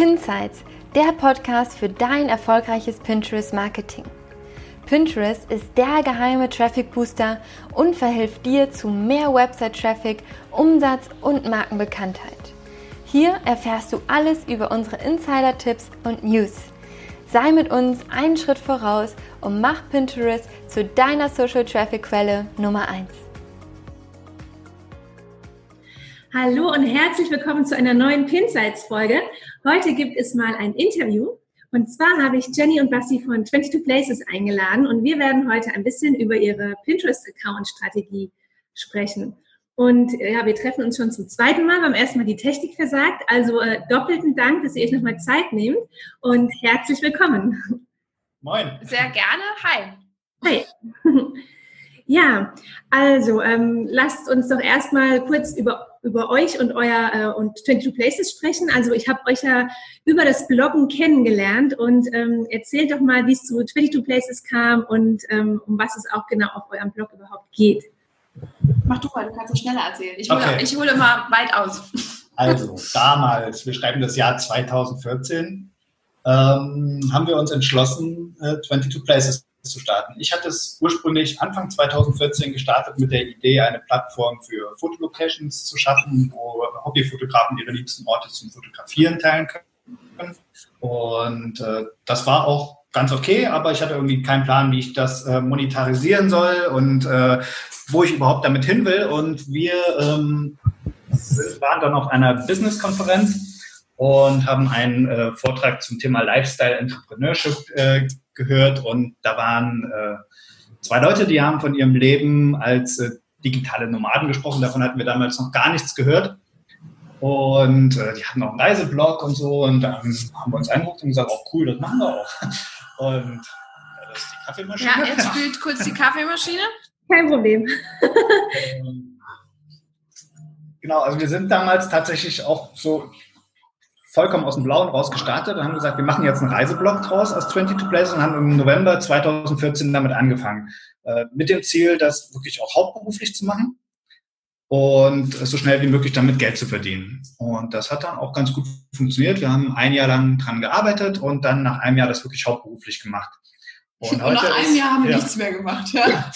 Pinsights, der Podcast für dein erfolgreiches Pinterest-Marketing. Pinterest ist der geheime Traffic Booster und verhilft dir zu mehr Website-Traffic, Umsatz und Markenbekanntheit. Hier erfährst du alles über unsere Insider-Tipps und News. Sei mit uns einen Schritt voraus und mach Pinterest zu deiner Social Traffic Quelle Nummer 1. Hallo und herzlich willkommen zu einer neuen Pinsights-Folge. Heute gibt es mal ein Interview. Und zwar habe ich Jenny und Basti von 22 Places eingeladen und wir werden heute ein bisschen über ihre Pinterest-Account-Strategie sprechen. Und ja, wir treffen uns schon zum zweiten Mal. Beim ersten Mal die Technik versagt. Also äh, doppelten Dank, dass ihr euch nochmal Zeit nehmt und herzlich willkommen. Moin. Sehr gerne. Hi. Hi. Ja, also ähm, lasst uns doch erstmal kurz über über euch und euer äh, und 22 Places sprechen. Also ich habe euch ja über das Bloggen kennengelernt und ähm, erzählt doch mal, wie es zu 22 Places kam und ähm, um was es auch genau auf eurem Blog überhaupt geht. Mach du mal, du kannst es schneller erzählen. Ich hole, okay. ich hole mal weit aus. Also damals, wir schreiben das Jahr 2014, ähm, haben wir uns entschlossen, äh, 22 Places zu starten. Ich hatte es ursprünglich Anfang 2014 gestartet mit der Idee, eine Plattform für Fotolocations zu schaffen, wo Hobbyfotografen ihre liebsten Orte zum Fotografieren teilen können. Und äh, das war auch ganz okay, aber ich hatte irgendwie keinen Plan, wie ich das äh, monetarisieren soll und äh, wo ich überhaupt damit hin will. Und wir ähm, waren dann auf einer Business-Konferenz und haben einen äh, Vortrag zum Thema Lifestyle Entrepreneurship äh, gehört und da waren äh, zwei Leute, die haben von ihrem Leben als äh, digitale Nomaden gesprochen. Davon hatten wir damals noch gar nichts gehört. Und äh, die hatten auch einen Reiseblog und so. Und dann haben wir uns angeguckt und gesagt, auch cool, das machen wir auch. Und ja, das ist die Kaffeemaschine. Ja, jetzt spielt kurz die Kaffeemaschine. Kein Problem. genau, also wir sind damals tatsächlich auch so vollkommen aus dem Blauen raus gestartet und haben gesagt, wir machen jetzt einen Reiseblog draus aus 22 Places und haben im November 2014 damit angefangen. Äh, mit dem Ziel, das wirklich auch hauptberuflich zu machen und so schnell wie möglich damit Geld zu verdienen. Und das hat dann auch ganz gut funktioniert. Wir haben ein Jahr lang dran gearbeitet und dann nach einem Jahr das wirklich hauptberuflich gemacht. Und, und nach einem Jahr haben wir ja. nichts mehr gemacht. Ja.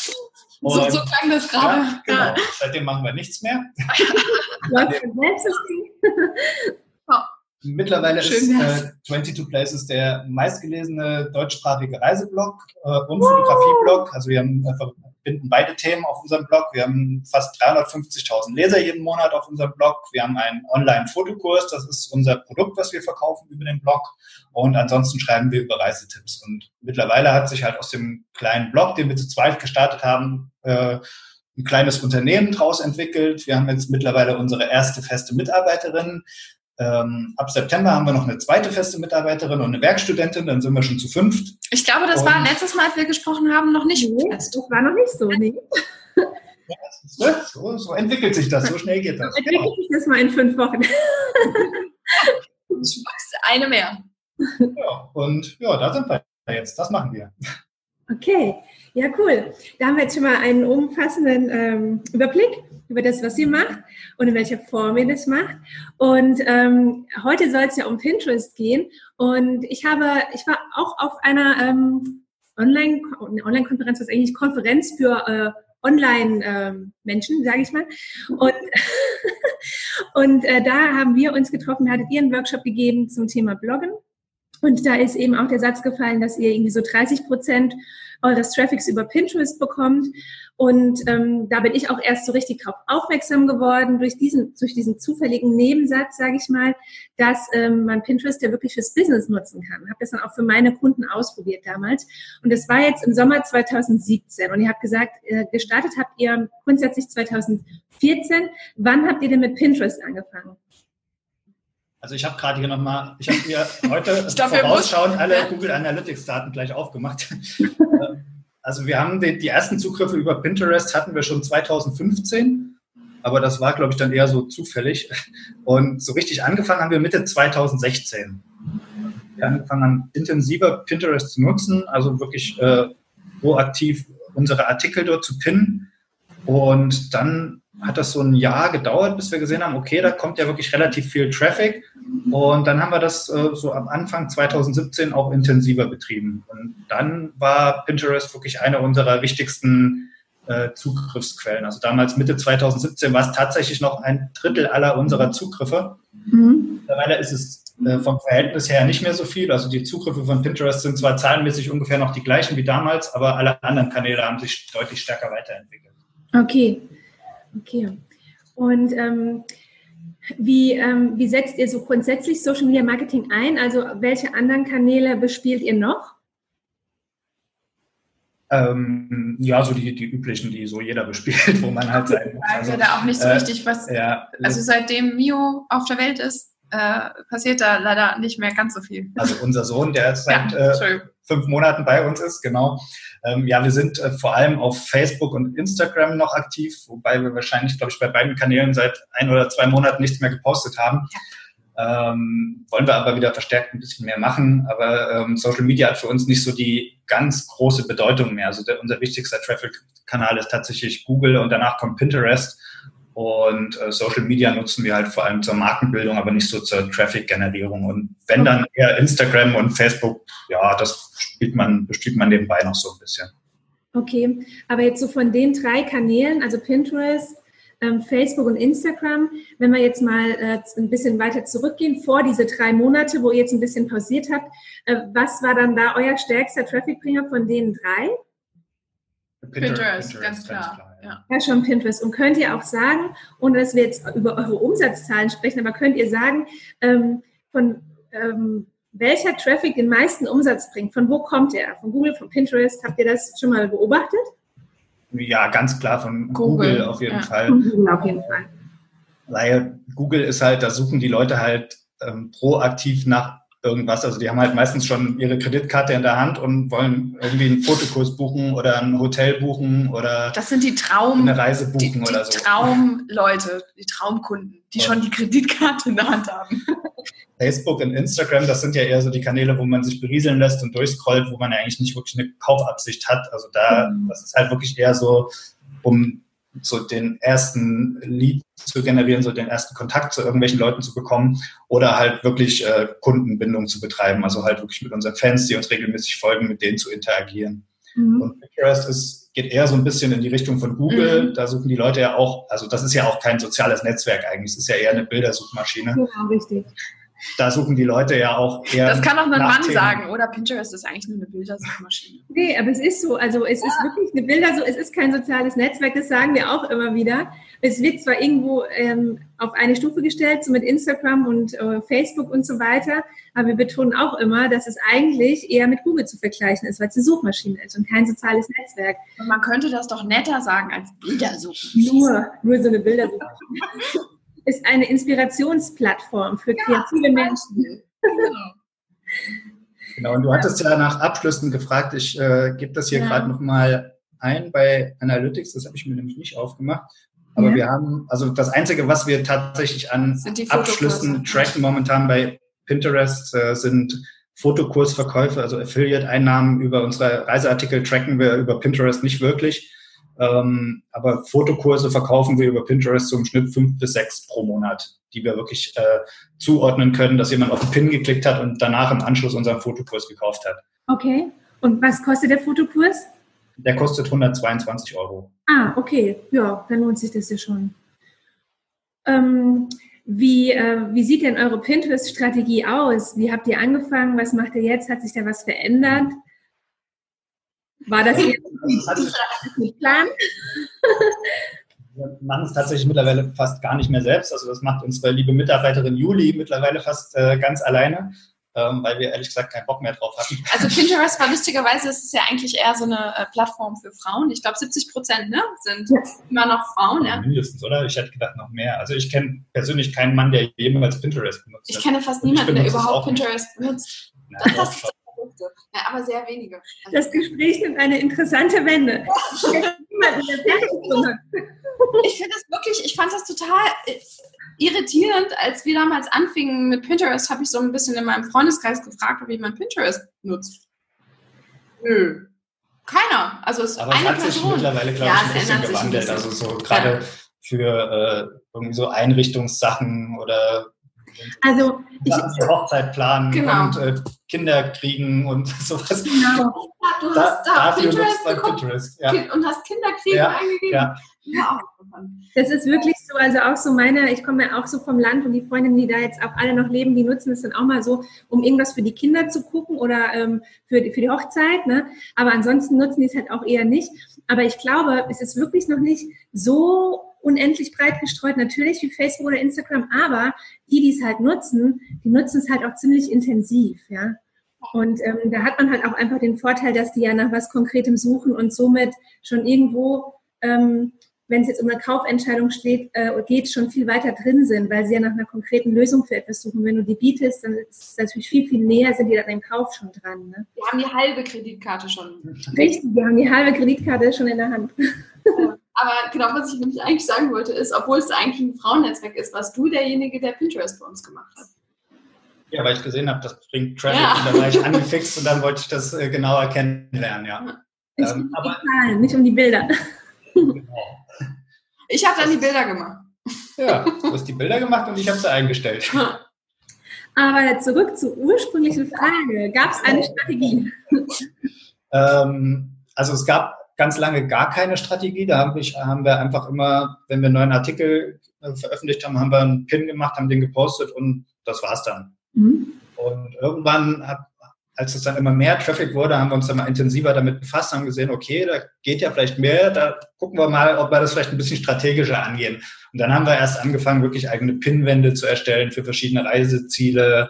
So, so, klang das gerade. Ja, genau. Seitdem machen wir nichts mehr. Mittlerweile Schön, ist äh, 22 Places der meistgelesene deutschsprachige Reiseblog äh, und. Fotografieblog. Also wir haben, äh, verbinden beide Themen auf unserem Blog. Wir haben fast 350.000 Leser jeden Monat auf unserem Blog. Wir haben einen Online-Fotokurs, das ist unser Produkt, was wir verkaufen über den Blog. Und ansonsten schreiben wir über Reisetipps. Und mittlerweile hat sich halt aus dem kleinen Blog, den wir zu zweit gestartet haben, äh, ein kleines Unternehmen draus entwickelt. Wir haben jetzt mittlerweile unsere erste feste Mitarbeiterin. Ähm, ab September haben wir noch eine zweite feste Mitarbeiterin und eine Werkstudentin, dann sind wir schon zu fünft. Ich glaube, das und war letztes Mal, als wir gesprochen haben, noch nicht nee, fest. Das war noch nicht so, nee. Ja, so, so, entwickelt sich das, so schnell geht das. So entwickelt genau. sich das mal in fünf Wochen. eine mehr. Ja, und ja, da sind wir jetzt, das machen wir. Okay, ja cool. Da haben wir jetzt schon mal einen umfassenden ähm, Überblick über das, was ihr macht und in welcher Form ihr das macht. Und ähm, heute soll es ja um Pinterest gehen. Und ich habe, ich war auch auf einer ähm, Online, Online-Konferenz, was eigentlich Konferenz für äh, Online-Menschen, ähm, sage ich mal. Und, und äh, da haben wir uns getroffen, hattet ihr einen Workshop gegeben zum Thema Bloggen. Und da ist eben auch der Satz gefallen, dass ihr irgendwie so 30 Prozent eures Traffics über Pinterest bekommt. Und ähm, da bin ich auch erst so richtig drauf aufmerksam geworden durch diesen, durch diesen zufälligen Nebensatz, sage ich mal, dass ähm, man Pinterest ja wirklich fürs Business nutzen kann. Habe das dann auch für meine Kunden ausprobiert damals. Und das war jetzt im Sommer 2017. Und ihr habt gesagt, äh, gestartet habt ihr grundsätzlich 2014. Wann habt ihr denn mit Pinterest angefangen? Also ich habe gerade hier nochmal, ich habe hier heute glaub, vorausschauend alle Google Analytics Daten gleich aufgemacht. also wir haben die, die, ersten Zugriffe über Pinterest hatten wir schon 2015, aber das war, glaube ich, dann eher so zufällig. Und so richtig angefangen haben wir Mitte 2016. Wir haben angefangen, an intensiver Pinterest zu nutzen, also wirklich äh, proaktiv unsere Artikel dort zu pinnen. Und dann hat das so ein Jahr gedauert, bis wir gesehen haben, okay, da kommt ja wirklich relativ viel Traffic. Und dann haben wir das äh, so am Anfang 2017 auch intensiver betrieben. Und dann war Pinterest wirklich eine unserer wichtigsten äh, Zugriffsquellen. Also damals Mitte 2017 war es tatsächlich noch ein Drittel aller unserer Zugriffe. Mhm. Mittlerweile ist es äh, vom Verhältnis her nicht mehr so viel. Also die Zugriffe von Pinterest sind zwar zahlenmäßig ungefähr noch die gleichen wie damals, aber alle anderen Kanäle haben sich deutlich stärker weiterentwickelt. Okay, okay. Und ähm, wie, ähm, wie setzt ihr so grundsätzlich Social Media Marketing ein? Also welche anderen Kanäle bespielt ihr noch? Ähm, ja, so die, die üblichen, die so jeder bespielt, wo man halt sein muss. Also, da auch nicht so äh, richtig was. Ja, also seitdem Mio auf der Welt ist, äh, passiert da leider nicht mehr ganz so viel. Also unser Sohn, der jetzt seit ja, äh, fünf Monaten bei uns ist, genau. Ähm, ja, wir sind äh, vor allem auf Facebook und Instagram noch aktiv, wobei wir wahrscheinlich, glaube ich, bei beiden Kanälen seit ein oder zwei Monaten nichts mehr gepostet haben. Ähm, wollen wir aber wieder verstärkt ein bisschen mehr machen. Aber ähm, Social Media hat für uns nicht so die ganz große Bedeutung mehr. Also der, unser wichtigster Traffic-Kanal ist tatsächlich Google und danach kommt Pinterest. Und äh, Social Media nutzen wir halt vor allem zur Markenbildung, aber nicht so zur Traffic-Generierung. Und wenn dann eher Instagram und Facebook, ja, das spielt man, bespielt man nebenbei noch so ein bisschen. Okay, aber jetzt so von den drei Kanälen, also Pinterest, ähm, Facebook und Instagram, wenn wir jetzt mal äh, ein bisschen weiter zurückgehen, vor diese drei Monate, wo ihr jetzt ein bisschen pausiert habt, äh, was war dann da euer stärkster Traffic-Bringer von den drei? Pinterest, Pinterest ganz klar. Ganz klar ja. ja, schon Pinterest. Und könnt ihr auch sagen, ohne dass wir jetzt über eure Umsatzzahlen sprechen, aber könnt ihr sagen, ähm, von ähm, welcher Traffic den meisten Umsatz bringt? Von wo kommt der? Von Google, von Pinterest? Habt ihr das schon mal beobachtet? Ja, ganz klar von Google, Google auf jeden ja. Fall. Von Google auf jeden Fall. Weil Google ist halt, da suchen die Leute halt ähm, proaktiv nach irgendwas. Also die haben halt meistens schon ihre Kreditkarte in der Hand und wollen irgendwie einen Fotokurs buchen oder ein Hotel buchen oder das sind die Traum eine Reise buchen die, die oder so. Traumleute, die Traumkunden, die schon die Kreditkarte in der Hand haben. Facebook und Instagram, das sind ja eher so die Kanäle, wo man sich berieseln lässt und durchscrollt, wo man ja eigentlich nicht wirklich eine Kaufabsicht hat. Also da, mhm. das ist halt wirklich eher so, um so den ersten Lead zu generieren, so den ersten Kontakt zu irgendwelchen Leuten zu bekommen oder halt wirklich äh, Kundenbindung zu betreiben, also halt wirklich mit unseren Fans, die uns regelmäßig folgen, mit denen zu interagieren. Mhm. Und Pinterest ist, geht eher so ein bisschen in die Richtung von Google. Mhm. Da suchen die Leute ja auch, also das ist ja auch kein soziales Netzwerk eigentlich, es ist ja eher eine Bildersuchmaschine. Genau, richtig da suchen die Leute ja auch eher. Das kann auch ein Mann Themen. sagen, oder Pinterest ist eigentlich nur eine Bildersuchmaschine. Nee, aber es ist so. Also es ja. ist wirklich eine Bilder, so, es ist kein soziales Netzwerk, das sagen wir auch immer wieder. Es wird zwar irgendwo ähm, auf eine Stufe gestellt, so mit Instagram und äh, Facebook und so weiter, aber wir betonen auch immer, dass es eigentlich eher mit Google zu vergleichen ist, weil es eine Suchmaschine ist und kein soziales Netzwerk. Und man könnte das doch netter sagen als Bildersuchmaschine. Nur, nur so eine Bildersuchmaschine. ist eine Inspirationsplattform für kreative ja, Menschen. Genau. genau, und du hattest ja nach Abschlüssen gefragt. Ich äh, gebe das hier ja. gerade nochmal ein bei Analytics. Das habe ich mir nämlich nicht aufgemacht. Aber ja. wir haben, also das Einzige, was wir tatsächlich an Abschlüssen tracken momentan bei Pinterest, äh, sind Fotokursverkäufe, also Affiliate-Einnahmen über unsere Reiseartikel tracken wir über Pinterest nicht wirklich. Ähm, aber Fotokurse verkaufen wir über Pinterest im Schnitt fünf bis sechs pro Monat, die wir wirklich äh, zuordnen können, dass jemand auf den Pin geklickt hat und danach im Anschluss unseren Fotokurs gekauft hat. Okay. Und was kostet der Fotokurs? Der kostet 122 Euro. Ah, okay. Ja, dann lohnt sich das ja schon. Ähm, wie, äh, wie sieht denn eure Pinterest-Strategie aus? Wie habt ihr angefangen? Was macht ihr jetzt? Hat sich da was verändert? War das jetzt mit Plan? Wir machen es tatsächlich mittlerweile fast gar nicht mehr selbst. Also das macht unsere liebe Mitarbeiterin Juli mittlerweile fast äh, ganz alleine, ähm, weil wir ehrlich gesagt keinen Bock mehr drauf hatten. Also Pinterest war lustigerweise, ist es ja eigentlich eher so eine äh, Plattform für Frauen. Ich glaube 70 Prozent ne, sind ja. immer noch Frauen. Ja, Mindestens, oder? Ich hätte gedacht noch mehr. Also ich kenne persönlich keinen Mann, der jemals Pinterest benutzt. Ich kenne fast niemanden, der überhaupt Pinterest benutzt. Na, das, das, Punkte. Ja, aber sehr wenige. Also das Gespräch nimmt eine interessante Wende. ich finde das wirklich, ich fand das total äh, irritierend, als wir damals anfingen mit Pinterest, habe ich so ein bisschen in meinem Freundeskreis gefragt, ob jemand Pinterest nutzt. Nö. Keiner. Also es ist Aber eine es hat Person. sich mittlerweile, glaube ja, ich, ein bisschen gewandelt. Also so gerade für äh, irgendwie so Einrichtungssachen oder also ich, die Hochzeit planen Genau. und äh, Kinder kriegen und sowas. genau. Du Da, hast da dafür Pinterest geguckt Pinterest. Ja. Und hast Kinderkriegen Ja, eingegeben. ja. Ja. Das ist wirklich so, also auch so meine, ich komme ja auch so vom Land und die Freundinnen, die da jetzt auch alle noch leben, die nutzen es dann auch mal so, um irgendwas für die Kinder zu gucken oder ähm, für, die, für die Hochzeit. Ne? Aber ansonsten nutzen die es halt auch eher nicht. Aber ich glaube, es ist wirklich noch nicht so unendlich breit gestreut, natürlich wie Facebook oder Instagram, aber die, die es halt nutzen, die nutzen es halt auch ziemlich intensiv, ja. Und ähm, da hat man halt auch einfach den Vorteil, dass die ja nach was Konkretem suchen und somit schon irgendwo, ähm, wenn es jetzt um eine Kaufentscheidung steht, äh, geht, schon viel weiter drin sind, weil sie ja nach einer konkreten Lösung für etwas suchen. Wenn du die bietest, dann ist es natürlich viel, viel näher, sind die dann im Kauf schon dran. Ne? Wir haben die halbe Kreditkarte schon. Richtig, wir haben die halbe Kreditkarte schon in der Hand. Aber genau, was ich nämlich eigentlich sagen wollte, ist, obwohl es eigentlich ein Frauennetzwerk ist, warst du derjenige, der Pinterest bei uns gemacht hat. Ja, weil ich gesehen habe, das bringt Traffic Ja. und da war ich angefixt und dann wollte ich das äh, genauer kennenlernen, ja. Es Ähm, um aber- Zahlen, nicht um die Bilder. Genau. Ich habe dann die Bilder gemacht. Ja, du hast die Bilder gemacht und ich habe sie eingestellt. Aber zurück zur ursprünglichen Frage. Gab es eine Strategie? Ähm, also es gab ganz lange gar keine Strategie. Da haben, ich, haben wir einfach immer, wenn wir einen neuen Artikel äh, veröffentlicht haben, haben wir einen Pin gemacht, haben den gepostet und das war's dann. Mhm. Und irgendwann, hat, als es dann immer mehr Traffic wurde, haben wir uns dann mal intensiver damit befasst, haben gesehen, okay, da geht ja vielleicht mehr, da gucken wir mal, ob wir das vielleicht ein bisschen strategischer angehen. Und dann haben wir erst angefangen, wirklich eigene Pinwände zu erstellen für verschiedene Reiseziele,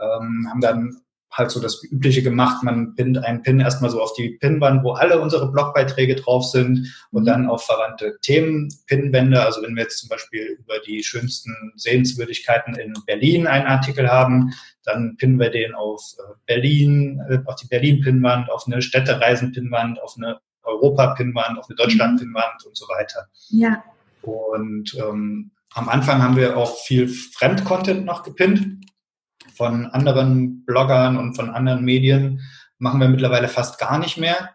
ähm, haben dann halt so das Übliche gemacht. Man pinnt einen Pin erstmal so auf die Pinwand, wo alle unsere Blogbeiträge drauf sind und Mhm. dann auf verwandte Themen Pinwände. Also wenn wir jetzt zum Beispiel über die schönsten Sehenswürdigkeiten in Berlin einen Artikel haben, dann pinnen wir den auf äh, Berlin, äh, auf die Berlin-Pinwand, auf eine Städtereisen-Pinwand, auf eine Europa-Pinwand, auf eine Deutschland-Pinwand und so weiter. Ja. Und ähm, am Anfang haben wir auch viel Fremdcontent noch gepinnt von anderen Bloggern und von anderen Medien. Machen wir mittlerweile fast gar nicht mehr,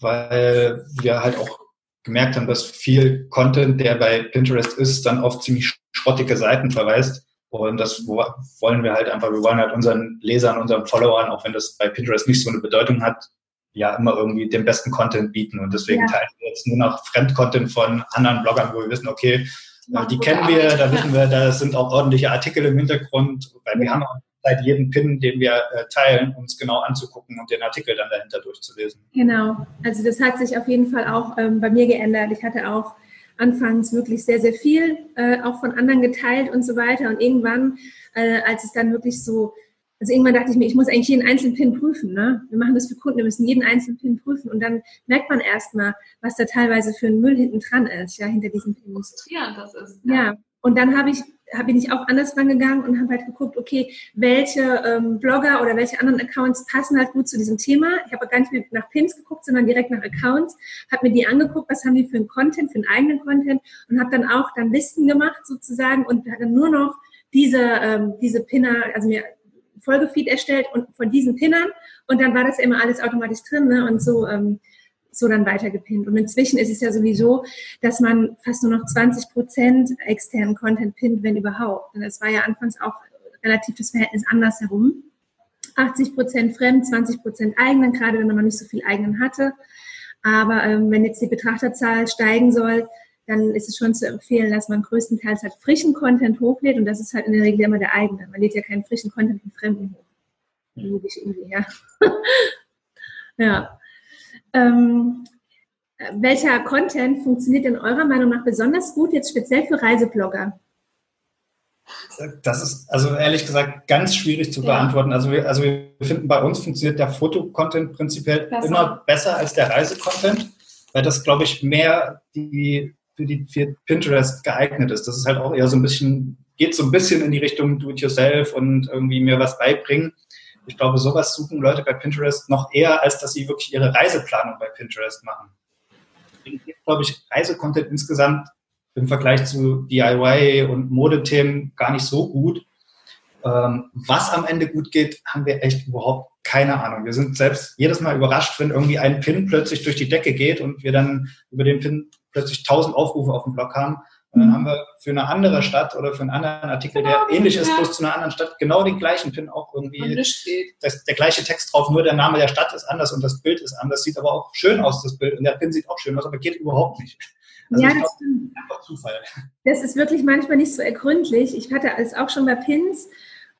weil wir halt auch gemerkt haben, dass viel Content, der bei Pinterest ist, dann auf ziemlich schrottige Seiten verweist. Und das wo- wollen wir halt einfach, wir wollen halt unseren Lesern, unseren Followern, auch wenn das bei Pinterest nicht so eine Bedeutung hat, ja immer irgendwie den besten Content bieten. Und deswegen Ja. teilen wir jetzt nur noch Fremdcontent von anderen Bloggern, wo wir wissen, okay, äh, die kennen wir, da wissen wir, da sind auch ordentliche Artikel im Hintergrund, weil wir haben auch seit jedem Pin, den wir äh, teilen, uns genau anzugucken und den Artikel dann dahinter durchzulesen. Genau, also das hat sich auf jeden Fall auch ähm, bei mir geändert. Ich hatte auch anfangs wirklich sehr, sehr viel, äh, auch von anderen geteilt und so weiter. Und irgendwann, äh, als es dann wirklich so, also irgendwann dachte ich mir, ich muss eigentlich jeden einzelnen Pin prüfen. Ne? Wir machen das für Kunden, wir müssen jeden einzelnen Pin prüfen. Und dann merkt man erstmal, was da teilweise für ein Müll hinten dran ist, ja, hinter diesen Pins. Frustrierend das ist. Ja, und dann habe ich, bin ich auch anders rangegangen und habe halt geguckt, okay, welche ähm, Blogger oder welche anderen Accounts passen halt gut zu diesem Thema. Ich habe gar nicht mehr nach Pins geguckt, sondern direkt nach Accounts, habe mir die angeguckt, was haben die für einen Content, für einen eigenen Content und habe dann auch dann Listen gemacht sozusagen und dann nur noch diese, ähm, diese Pinner, also mir Folgefeed erstellt und von diesen Pinnern und dann war das immer alles automatisch drin ne? und so ähm, so dann weitergepinnt. Und inzwischen ist es ja sowieso, dass man fast nur noch 20 Prozent externen Content pinnt, wenn überhaupt. Und es war ja anfangs auch relativ das Verhältnis andersherum. 80 Prozent fremd, 20 Prozent eigenen, gerade wenn man noch nicht so viel eigenen hatte. Aber ähm, wenn jetzt die Betrachterzahl steigen soll, dann ist es schon zu empfehlen, dass man größtenteils halt frischen Content hochlädt und das ist halt in der Regel immer der eigene. Man lädt ja keinen frischen Content von Fremden hoch. Logisch irgendwie, ja. ja. Ähm, welcher Content funktioniert in eurer Meinung nach besonders gut, jetzt speziell für Reiseblogger? Das ist also ehrlich gesagt ganz schwierig zu Ja. beantworten. Also wir, also wir finden, bei uns funktioniert der Fotocontent prinzipiell Besser. immer besser als der Reisecontent, weil das, glaube ich, mehr die, für die für Pinterest geeignet ist. Das ist halt auch eher so ein bisschen, geht so ein bisschen in die Richtung Do-it-yourself und irgendwie mir was beibringen. Ich glaube, sowas suchen Leute bei Pinterest noch eher, als dass sie wirklich ihre Reiseplanung bei Pinterest machen. Deswegen ist, glaube ich, Reisecontent insgesamt im Vergleich zu DIY und Modethemen gar nicht so gut. Ähm, was am Ende gut geht, haben wir echt überhaupt keine Ahnung. Wir sind selbst jedes Mal überrascht, wenn irgendwie ein Pin plötzlich durch die Decke geht und wir dann über den Pin plötzlich tausend Aufrufe auf dem Blog haben. Und dann haben wir für eine andere Stadt oder für einen anderen Artikel, der Genau, ähnlich ist, bloß zu einer anderen Stadt, genau den gleichen Pin auch irgendwie. Das, der gleiche Text drauf, nur der Name der Stadt ist anders und das Bild ist anders. Sieht aber auch schön aus, das Bild. Und der Pin sieht auch schön aus, aber geht überhaupt nicht. Also ja, das glaube, stimmt. einfach Zufall. Das ist wirklich manchmal nicht so ergründlich. Ich hatte es auch schon bei Pins.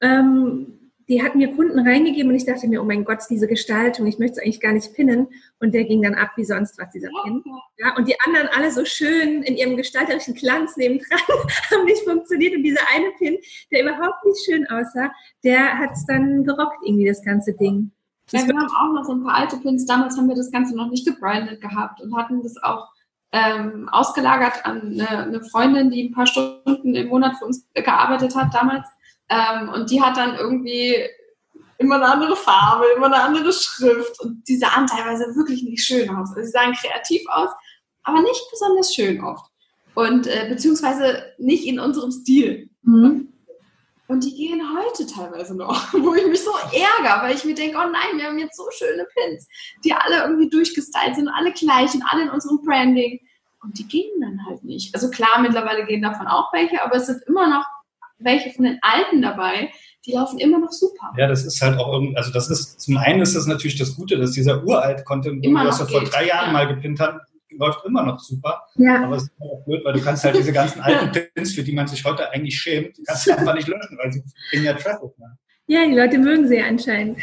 Ähm, die hatten mir Kunden reingegeben und ich dachte mir, oh mein Gott, diese Gestaltung, ich möchte es eigentlich gar nicht pinnen. Und der ging dann ab wie sonst was, dieser Pin. Ja, und die anderen alle so schön in ihrem gestalterischen Glanz nebendran haben nicht funktioniert. Und dieser eine Pin, der überhaupt nicht schön aussah, der hat es dann gerockt, irgendwie das ganze Ding. Ja, wir haben auch noch so ein paar alte Pins. Damals haben wir das Ganze noch nicht gebrandet gehabt und hatten das auch ähm, ausgelagert an eine, eine Freundin, die ein paar Stunden im Monat für uns gearbeitet hat damals. Ähm, und die hat dann irgendwie immer eine andere Farbe, immer eine andere Schrift. Und die sahen teilweise wirklich nicht schön aus. Also sie sahen kreativ aus, aber nicht besonders schön oft. Und äh, beziehungsweise nicht in unserem Stil. Mhm. Und die gehen heute teilweise noch, wo ich mich so ärgere, weil ich mir denke, oh nein, wir haben jetzt so schöne Pins, die alle irgendwie durchgestylt sind, alle gleich und alle in unserem Branding. Und die gehen dann halt nicht. Also klar, mittlerweile gehen davon auch welche, aber es sind immer noch welche von den alten dabei, die laufen immer noch super. Ja, das ist halt auch irgendwie, also das ist, zum einen ist das natürlich das Gute, dass dieser uralt Content, noch wir vor drei Jahren ja. mal gepinnt haben, läuft immer noch super. Ja, Aber es ist immer auch blöd, weil du kannst halt diese ganzen alten Pins, für die man sich heute eigentlich schämt, die kannst du einfach nicht löschen, weil sie bringen ja Traffic. Ne? ja, die Leute mögen sie anscheinend.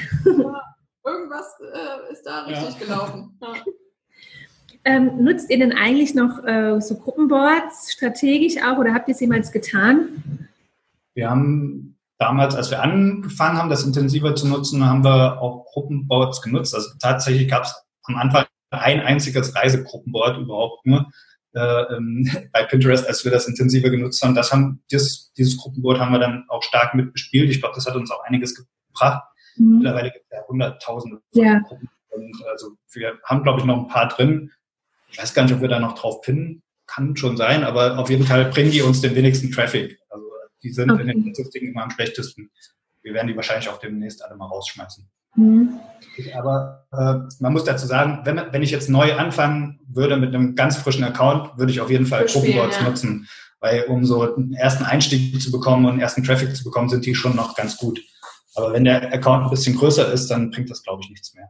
Irgendwas äh, ist da Ja. richtig gelaufen. Ja. Ähm, nutzt ihr denn eigentlich noch äh, so Gruppenboards strategisch auch oder habt ihr es jemals getan? Wir haben damals, als wir angefangen haben, das intensiver zu nutzen, haben wir auch Gruppenboards genutzt. Also tatsächlich gab es am Anfang ein einziges Reisegruppenboard überhaupt nur äh, ähm, bei Pinterest, als wir das intensiver genutzt haben. Das haben dieses, dieses Gruppenboard haben wir dann auch stark mitbespielt. Ich glaube, das hat uns auch einiges gebracht. Mhm. Mittlerweile gibt es ja hunderttausende Ja. Gruppen. Und also wir haben, glaube ich, noch ein paar drin. Ich weiß gar nicht, ob wir da noch drauf pinnen. Kann schon sein, aber auf jeden Fall bringen die uns den wenigsten Traffic. Also die sind Okay. in den Statistiken immer am schlechtesten. Wir werden die wahrscheinlich auch demnächst alle mal rausschmeißen. Mhm. Aber äh, man muss dazu sagen, wenn, wenn ich jetzt neu anfangen würde mit einem ganz frischen Account, würde ich auf jeden Fall Gruppenboards ja. nutzen. Weil um so einen ersten Einstieg zu bekommen und einen ersten Traffic zu bekommen, sind die schon noch ganz gut. Aber wenn der Account ein bisschen größer ist, dann bringt das, glaube ich, nichts mehr.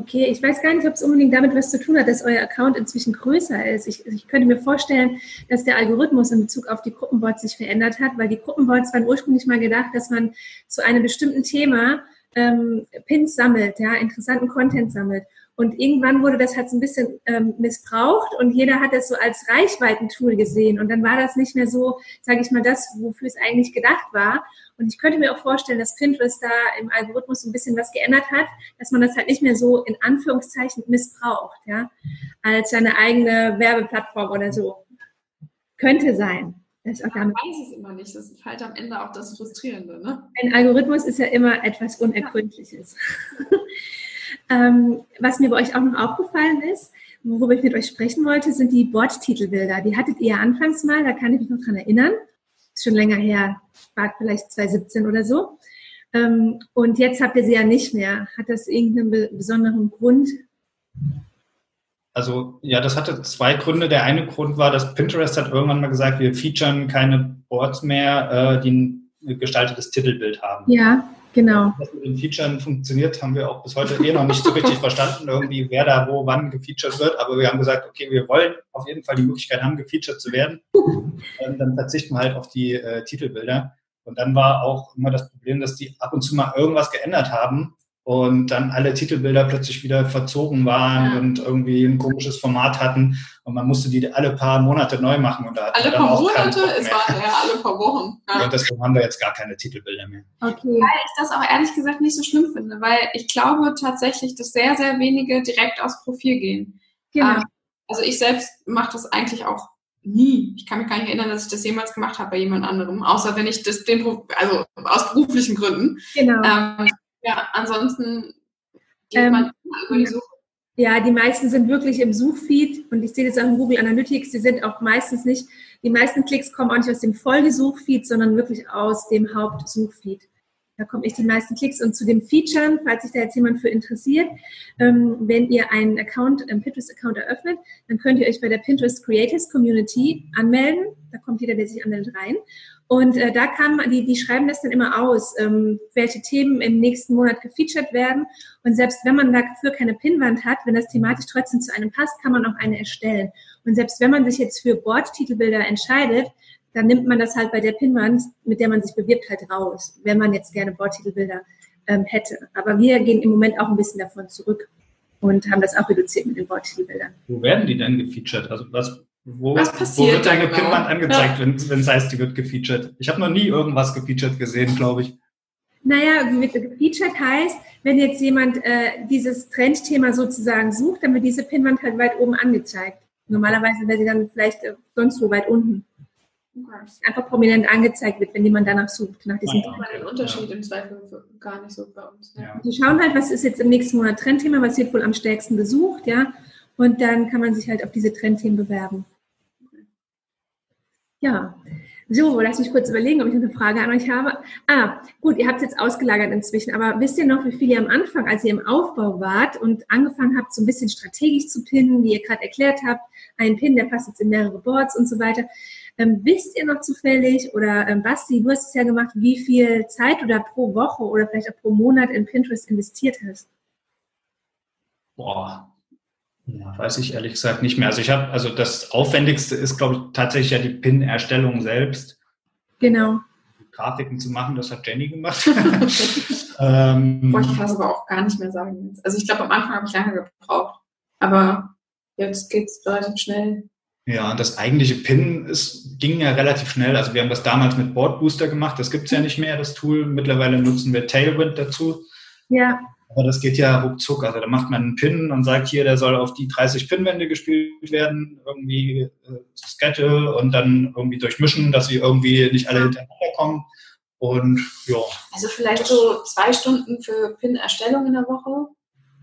Okay, ich weiß gar nicht, ob es unbedingt damit was zu tun hat, dass euer Account inzwischen größer ist. Ich, ich könnte mir vorstellen, dass der Algorithmus in Bezug auf die Gruppenboards sich verändert hat, weil die Gruppenboards waren ursprünglich mal gedacht, dass man zu einem bestimmten Thema ähm, Pins sammelt, ja, interessanten Content sammelt. Und irgendwann wurde das halt so ein bisschen ähm, missbraucht und jeder hat das so als Reichweitentool gesehen. Und dann war das nicht mehr so, sage ich mal, das, wofür es eigentlich gedacht war. Und ich könnte mir auch vorstellen, dass Pinterest da im Algorithmus ein bisschen was geändert hat, dass man das halt nicht mehr so in Anführungszeichen missbraucht, ja, als seine eigene Werbeplattform oder so. Könnte sein. Das auch Man weiß es immer nicht. Das ist halt am Ende auch das Frustrierende. Ne? Ein Algorithmus ist ja immer etwas Unergründliches. ähm, was mir bei euch auch noch aufgefallen ist, worüber ich mit euch sprechen wollte, sind die Bordtitelbilder. Die hattet ihr anfangs mal, da kann ich mich noch dran erinnern. Ist schon länger her, war vielleicht 2017 oder so. Ähm, und jetzt habt ihr sie ja nicht mehr. Hat das irgendeinen be besonderen Grund? Also ja, das hatte zwei Gründe. Der eine Grund war, dass Pinterest hat irgendwann mal gesagt, wir featuren keine Boards mehr, äh, die ein gestaltetes Titelbild haben. Ja, genau. Was mit den Featuren funktioniert, haben wir auch bis heute eh noch nicht so richtig verstanden, irgendwie wer da wo wann gefeatured wird. Aber wir haben gesagt, okay, wir wollen auf jeden Fall die Möglichkeit haben, gefeatured zu werden. Ähm, dann verzichten wir halt auf die äh, Titelbilder. Und dann war auch immer das Problem, dass die ab und zu mal irgendwas geändert haben und dann alle Titelbilder plötzlich wieder verzogen waren Ja. und irgendwie ein komisches Format hatten und man musste die alle paar Monate neu machen und da hatten Alle wir dann paar Monate, es waren ja alle paar Wochen. Ja. Und deswegen haben wir jetzt gar keine Titelbilder mehr. Okay. Weil ich das auch ehrlich gesagt nicht so schlimm finde, weil ich glaube tatsächlich, dass sehr, sehr wenige direkt aufs Profil gehen. Genau. Ähm, Also ich selbst mache das eigentlich auch nie. Ich kann mich gar nicht erinnern, dass ich das jemals gemacht habe bei jemand anderem, außer wenn ich das den, also aus beruflichen Gründen. genau. Ähm, ja, ansonsten geht Ähm, man über die Suche. Ja, die meisten sind wirklich im Suchfeed und ich sehe das auch in Google Analytics, die sind auch meistens nicht, die meisten Klicks kommen auch nicht aus dem Folgesuchfeed, sondern wirklich aus dem Hauptsuchfeed. Da kommen echt die meisten Klicks. Und zu den Features, falls sich da jetzt jemand für interessiert, ähm, wenn ihr einen Account, einen Pinterest-Account eröffnet, dann könnt ihr euch bei der Pinterest Creators Community anmelden. Da kommt jeder, der sich anmeldet, rein. Und äh, da man, die, die schreiben das dann immer aus, ähm, welche Themen im nächsten Monat gefeatured werden. Und selbst wenn man dafür keine Pinnwand hat, wenn das thematisch trotzdem zu einem passt, kann man auch eine erstellen. Und selbst wenn man sich jetzt für Bordtitelbilder entscheidet, dann nimmt man das halt bei der Pinwand, mit der man sich bewirbt, halt raus, wenn man jetzt gerne Bordtitelbilder ähm, hätte. Aber wir gehen im Moment auch ein bisschen davon zurück und haben das auch reduziert mit den Bordtitelbildern. Wo werden die denn gefeatured? Also was, wo, Was passiert wo wird deine genau? Pinwand angezeigt, wenn wenn es heißt, die wird gefeatured? Ich habe noch nie irgendwas gefeatured gesehen, glaube ich. Naja, mit gefeatured heißt, wenn jetzt jemand äh, dieses Trendthema sozusagen sucht, dann wird diese Pinwand halt weit oben angezeigt. Normalerweise wäre sie dann vielleicht äh, sonst wo weit unten. Einfach prominent angezeigt wird, wenn jemand danach sucht, nach diesem Ah, ja. Trend. man den Unterschied im Zweifel gar nicht so bei uns. Ja. Ja. Sie schauen halt, was ist jetzt im nächsten Monat Trendthema, was wird wohl am stärksten gesucht, ja. Und dann kann man sich halt auf diese Trendthemen bewerben. Ja, so, lass mich kurz überlegen, ob ich noch eine Frage an euch habe. Ah, gut, ihr habt es jetzt ausgelagert inzwischen, aber wisst ihr noch, wie viel ihr am Anfang, als ihr im Aufbau wart und angefangen habt, so ein bisschen strategisch zu pinnen, wie ihr gerade erklärt habt, ein Pin, der passt jetzt in mehrere Boards und so weiter. Ähm, wisst ihr noch zufällig, oder ähm, Basti, du hast es ja gemacht, wie viel Zeit oder pro Woche oder vielleicht auch pro Monat in Pinterest investiert hast? Boah. Ja, weiß ich ehrlich gesagt nicht mehr. Also ich habe, also das Aufwendigste ist, glaube ich, tatsächlich ja die Pin-Erstellung selbst. Genau. Grafiken zu machen, das hat Jenny gemacht. ähm, Boah, ich kann es aber auch gar nicht mehr sagen. jetzt. Also ich glaube, am Anfang habe ich lange gebraucht. Aber jetzt geht es relativ schnell. Ja, und das eigentliche Pin ist, ging ja relativ schnell. Also wir haben das damals mit Board Booster gemacht. Das gibt's ja nicht mehr, das Tool. Mittlerweile nutzen wir Tailwind dazu. Ja, Aber das geht ja ruckzuck. Also da macht man einen Pin und sagt hier, der soll auf die 30 Pinwände gespielt werden, irgendwie äh, Schedule und dann irgendwie durchmischen, dass sie irgendwie nicht alle hintereinander kommen. Und ja, Also vielleicht so zwei Stunden für Pin-Erstellung in der Woche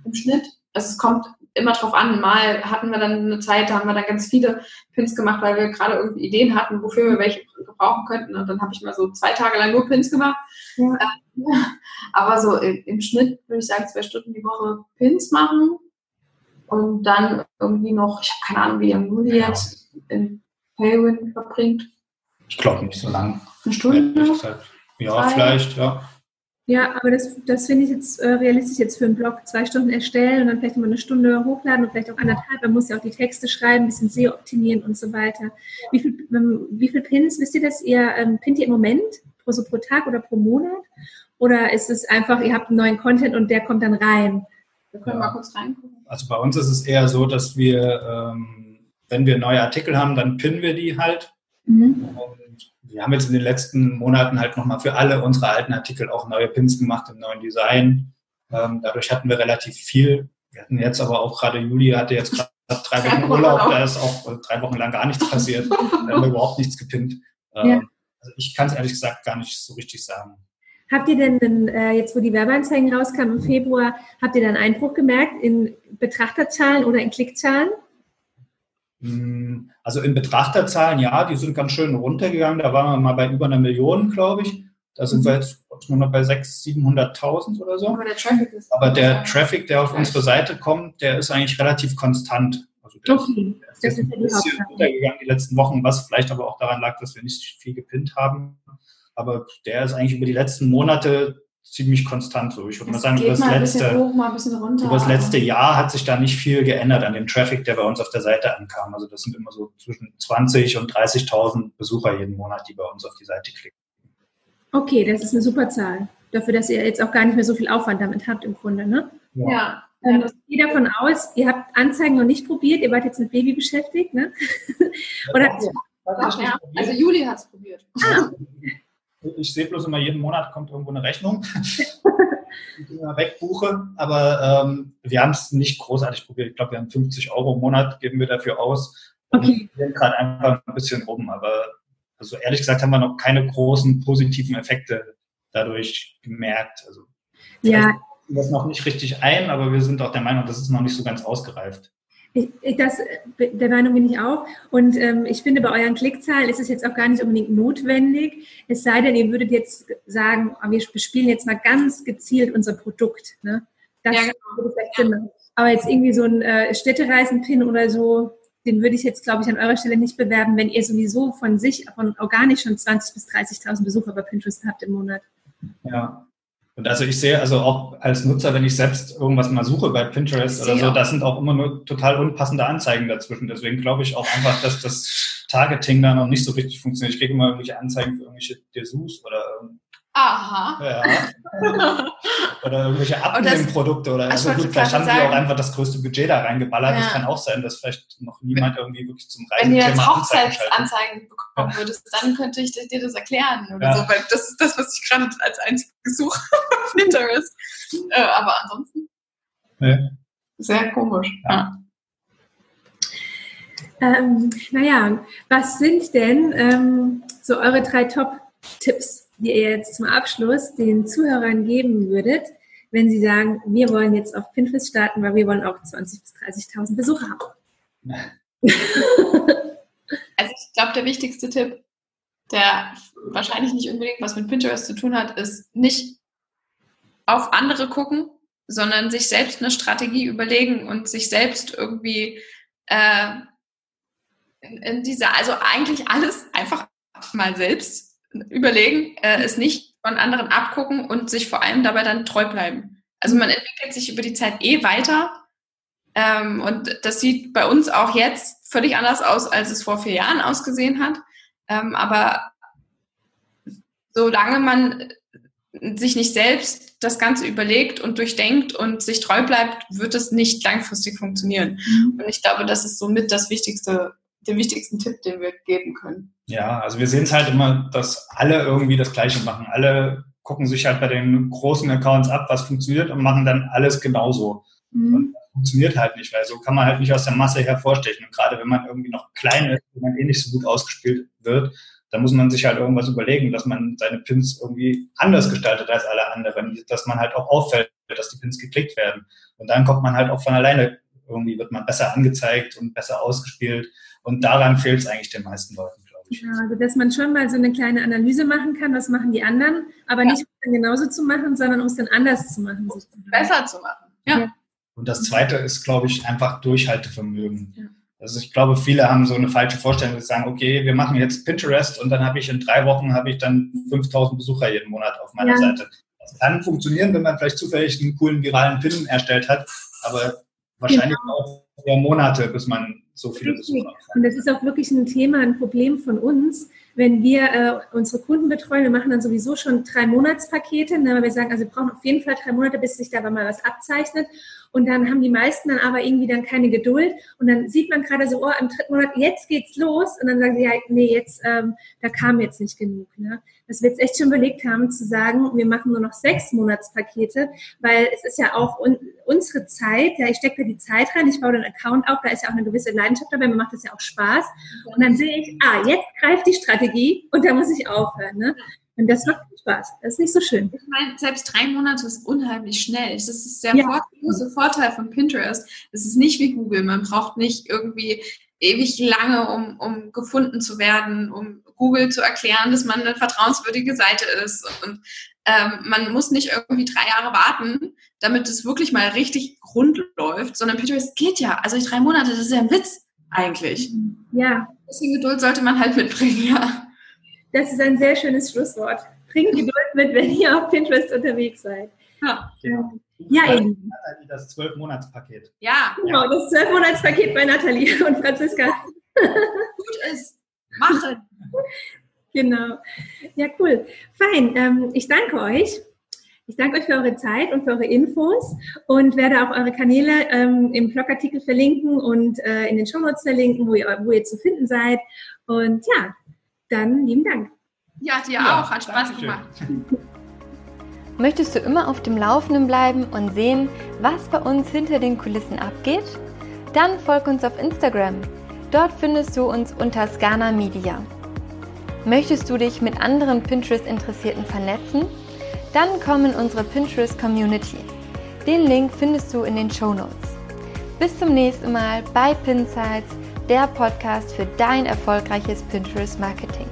im Schnitt. Also es kommt immer drauf an. Mal hatten wir dann eine Zeit, da haben wir dann ganz viele Pins gemacht, weil wir gerade irgendwie Ideen hatten, wofür wir welche gebrauchen könnten. Und dann habe ich mal so zwei Tage lang nur Pins gemacht. Ja. Ähm, Aber so im, im Schnitt würde ich sagen, zwei Stunden die Woche Pins machen. Und dann irgendwie noch, ich habe keine Ahnung, wie Juli Ja. jetzt in Tailwind verbringt. ich glaube nicht so lang. Eine Stunde? Ja, vielleicht, ja. Ja, aber das, das finde ich jetzt äh, realistisch jetzt für einen Blog. Zwei Stunden erstellen und dann vielleicht nochmal eine Stunde hochladen und vielleicht auch anderthalb. Man muss ja auch die Texte schreiben, ein bisschen SEO optimieren und so weiter. Wie viel, ähm, wie viel Pins, wisst ihr das? Ihr ähm, pinnt ihr im Moment pro, so pro Tag oder pro Monat? Oder ist es einfach, ihr habt einen neuen Content und der kommt dann rein? Wir können Ja. mal kurz reingucken. Also bei uns ist es eher so, dass wir, ähm, wenn wir neue Artikel haben, dann pinnen wir die halt. Mhm. Wir haben jetzt in den letzten Monaten halt nochmal für alle unsere alten Artikel auch neue Pins gemacht im neuen Design. Ähm, dadurch hatten wir relativ viel. Wir hatten jetzt aber auch gerade Juli hatte jetzt gerade drei Wochen Urlaub, da ist auch drei Wochen lang gar nichts passiert. Da haben wir überhaupt nichts gepinnt. Ähm, Ja. Also ich kann es ehrlich gesagt gar nicht so richtig sagen. Habt ihr denn, denn äh, jetzt wo die Werbeanzeigen rauskamen im Februar, habt ihr dann Einbruch gemerkt in Betrachterzahlen oder in Klickzahlen? Mm, Also in Betrachterzahlen, ja, die sind ganz schön runtergegangen. Da waren wir mal bei über einer Million, glaube ich. Da sind wir jetzt nur noch bei 600.000, 700.000 oder so. Aber der Traffic. Aber der Traffic, der auf unsere Seite kommt, der ist eigentlich relativ konstant. Also der Okay, ist, der ist ist ein bisschen runtergegangen die letzten Wochen, was vielleicht aber auch daran lag, dass wir nicht viel gepinnt haben. Aber der ist eigentlich über die letzten Monate ziemlich konstant. So, ich würde mal sagen, über das mal letzte hoch, mal runter. über das letzte Jahr hat sich da nicht viel geändert an dem Traffic, der bei uns auf der Seite ankam. Also das sind immer so zwischen 20 und 30.000 Besucher jeden Monat, die bei uns auf die Seite klicken. Okay, das ist eine super Zahl. Dafür, dass ihr jetzt auch gar nicht mehr so viel Aufwand damit habt im Grunde, ne? Ja. ja Ähm, ich gehe davon aus, ihr habt Anzeigen noch nicht probiert, ihr wart jetzt mit Baby beschäftigt, ne? Oder ja, also Juli hat es probiert. Ah. Ich sehe bloß immer, jeden Monat kommt irgendwo eine Rechnung, die ich immer wegbuche. Aber ähm, wir haben es nicht großartig probiert. Ich glaube, wir haben 50 Euro im Monat, geben wir dafür aus. Okay. Wir sind gerade einfach ein bisschen rum. Aber also ehrlich gesagt haben wir noch keine großen positiven Effekte dadurch gemerkt. Also Ja, das noch nicht richtig ein, aber wir sind auch der Meinung, das ist noch nicht so ganz ausgereift. Ich, ich, das, der Meinung bin ich auch. Und ähm, ich finde, bei euren Klickzahlen ist es jetzt auch gar nicht unbedingt notwendig. Es sei denn, ihr würdet jetzt sagen, oh, wir bespielen jetzt mal ganz gezielt unser Produkt. Ne? Das ja, genau. würde vielleicht Sinn machen. Aber jetzt irgendwie so ein äh, Städtereisen-Pin oder so, den würde ich jetzt, glaube ich, an eurer Stelle nicht bewerben, wenn ihr sowieso von sich, von organisch schon 20.000 bis 30.000 Besucher bei Pinterest habt im Monat. Ja, und also ich sehe also auch als Nutzer, wenn ich selbst irgendwas mal suche bei Pinterest oder so, das sind auch immer nur total unpassende Anzeigen dazwischen. Deswegen glaube ich auch einfach, dass das Targeting da noch nicht so richtig funktioniert. Ich kriege immer irgendwelche Anzeigen für irgendwelche Dessous oder Aha. Ja. oder irgendwelche Abnehmprodukte oder also gut, vielleicht haben sagen. die auch einfach das größte Budget da reingeballert. Ja. Das kann auch sein, dass vielleicht noch niemand irgendwie wirklich zum Reisen Wenn du jetzt Hochzeitsanzeigen bekommen würdest, dann könnte ich dir das erklären oder ja. so, weil das ist das, was ich gerade als einziges suche auf Pinterest. Äh, aber ansonsten ja. sehr komisch. Ja. Ähm, naja, was sind denn ähm, so eure drei Top-Tipps die ihr jetzt zum Abschluss den Zuhörern geben würdet, wenn sie sagen, wir wollen jetzt auf Pinterest starten, weil wir wollen auch 20.000 bis 30.000 Besucher haben? Also ich glaube, der wichtigste Tipp, der wahrscheinlich nicht unbedingt was mit Pinterest zu tun hat, ist nicht auf andere gucken, sondern sich selbst eine Strategie überlegen und sich selbst irgendwie äh, in, in dieser, also eigentlich alles einfach mal selbst überlegen, äh, es nicht von anderen abgucken und sich vor allem dabei dann treu bleiben. Also man entwickelt sich über die Zeit eh weiter. Ähm, und das sieht bei uns auch jetzt völlig anders aus, als es vor vier Jahren ausgesehen hat. Ähm, aber solange man sich nicht selbst das Ganze überlegt und durchdenkt und sich treu bleibt, wird es nicht langfristig funktionieren. Mhm. Und ich glaube, das ist somit das wichtigste, der wichtigsten Tipp, den wir geben können. Ja, also wir sehen es halt immer, dass alle irgendwie das Gleiche machen. Alle gucken sich halt bei den großen Accounts ab, was funktioniert und machen dann alles genauso. Mhm. Und das funktioniert halt nicht, weil so kann man halt nicht aus der Masse hervorstechen. Und gerade wenn man irgendwie noch klein ist, wenn man eh nicht so gut ausgespielt wird, dann muss man sich halt irgendwas überlegen, dass man seine Pins irgendwie anders gestaltet als alle anderen, dass man halt auch auffällt, dass die Pins geklickt werden. Und dann kommt man halt auch von alleine, irgendwie wird man besser angezeigt und besser ausgespielt. Und daran fehlt es eigentlich den meisten Leuten. Ja, also dass man schon mal so eine kleine Analyse machen kann, was machen die anderen, aber ja. nicht um dann genauso zu machen, sondern um es dann anders zu machen. Besser zu machen. Ja. ja. Und das Zweite ist, glaube ich, einfach Durchhaltevermögen. Ja. Also ich glaube, viele haben so eine falsche Vorstellung, dass sie sagen, okay, wir machen jetzt Pinterest und dann habe ich in drei Wochen habe ich dann 5000 Besucher jeden Monat auf meiner Seite. Das kann funktionieren, wenn man vielleicht zufällig einen coolen viralen Pin erstellt hat, aber wahrscheinlich genau. Auch Monate, bis man so viele Besucher hat. Und das ist auch wirklich ein Thema, ein Problem von uns, wenn wir äh, unsere Kunden betreuen, wir machen dann sowieso schon drei Monatspakete, ne, weil wir sagen, also wir brauchen auf jeden Fall drei Monate, bis sich da mal was abzeichnet. Und dann haben die meisten dann aber irgendwie dann keine Geduld. Und dann sieht man gerade so, oh, im dritten Monat, jetzt geht's los. Und dann sagen sie, ja, nee, jetzt, ähm, da kam jetzt nicht genug. Ne? Dass wir jetzt echt schon überlegt haben, zu sagen, wir machen nur noch sechs Monatspakete, weil es ist ja auch un unsere Zeit, ja, ich stecke da die Zeit rein, ich baue den Account auf, da ist ja auch eine gewisse Leidenschaft dabei, mir macht das ja auch Spaß. Und dann sehe ich, ah, jetzt greift die Strategie und da muss ich aufhören. Ne? Und das macht Spaß. Das ist nicht so schön. Ich meine, selbst drei Monate ist unheimlich schnell. Das ist der ja. große Vorteil von Pinterest. Es ist nicht wie Google. Man braucht nicht irgendwie ewig lange, um, um gefunden zu werden, um Google zu erklären, dass man eine vertrauenswürdige Seite ist. Und ähm, man muss nicht irgendwie drei Jahre warten, damit es wirklich mal richtig rund läuft, sondern Pinterest geht ja. Also drei Monate, das ist ja ein Witz eigentlich. Ja. Ein bisschen Geduld sollte man halt mitbringen, ja. Das ist ein sehr schönes Schlusswort. Bringt Geduld mit, wenn ihr auf Pinterest unterwegs seid. Ja. Ja, eben. Das Zwölf-Monats-Paket. Ja. Genau, das Zwölf-Monats-Paket bei Nathalie und Franziska. Gut ist. Machen. Genau. Ja, cool. Fein. Ähm, ich danke euch. Ich danke euch für eure Zeit und für eure Infos und werde auch eure Kanäle ähm, im Blogartikel verlinken und äh, in den Shownotes verlinken, wo ihr, wo ihr zu finden seid. Und ja, dann lieben Dank. Ja, dir ja, auch. Hat Spaß gemacht. Möchtest du immer auf dem Laufenden bleiben und sehen, was bei uns hinter den Kulissen abgeht? Dann folg uns auf Instagram. Dort findest du uns unter Scana Media. Möchtest du dich mit anderen Pinterest-Interessierten vernetzen? Dann komm in unsere Pinterest-Community. Den Link findest du in den Show Notes. Bis zum nächsten Mal bei Pinsights, der Podcast für dein erfolgreiches Pinterest Marketing.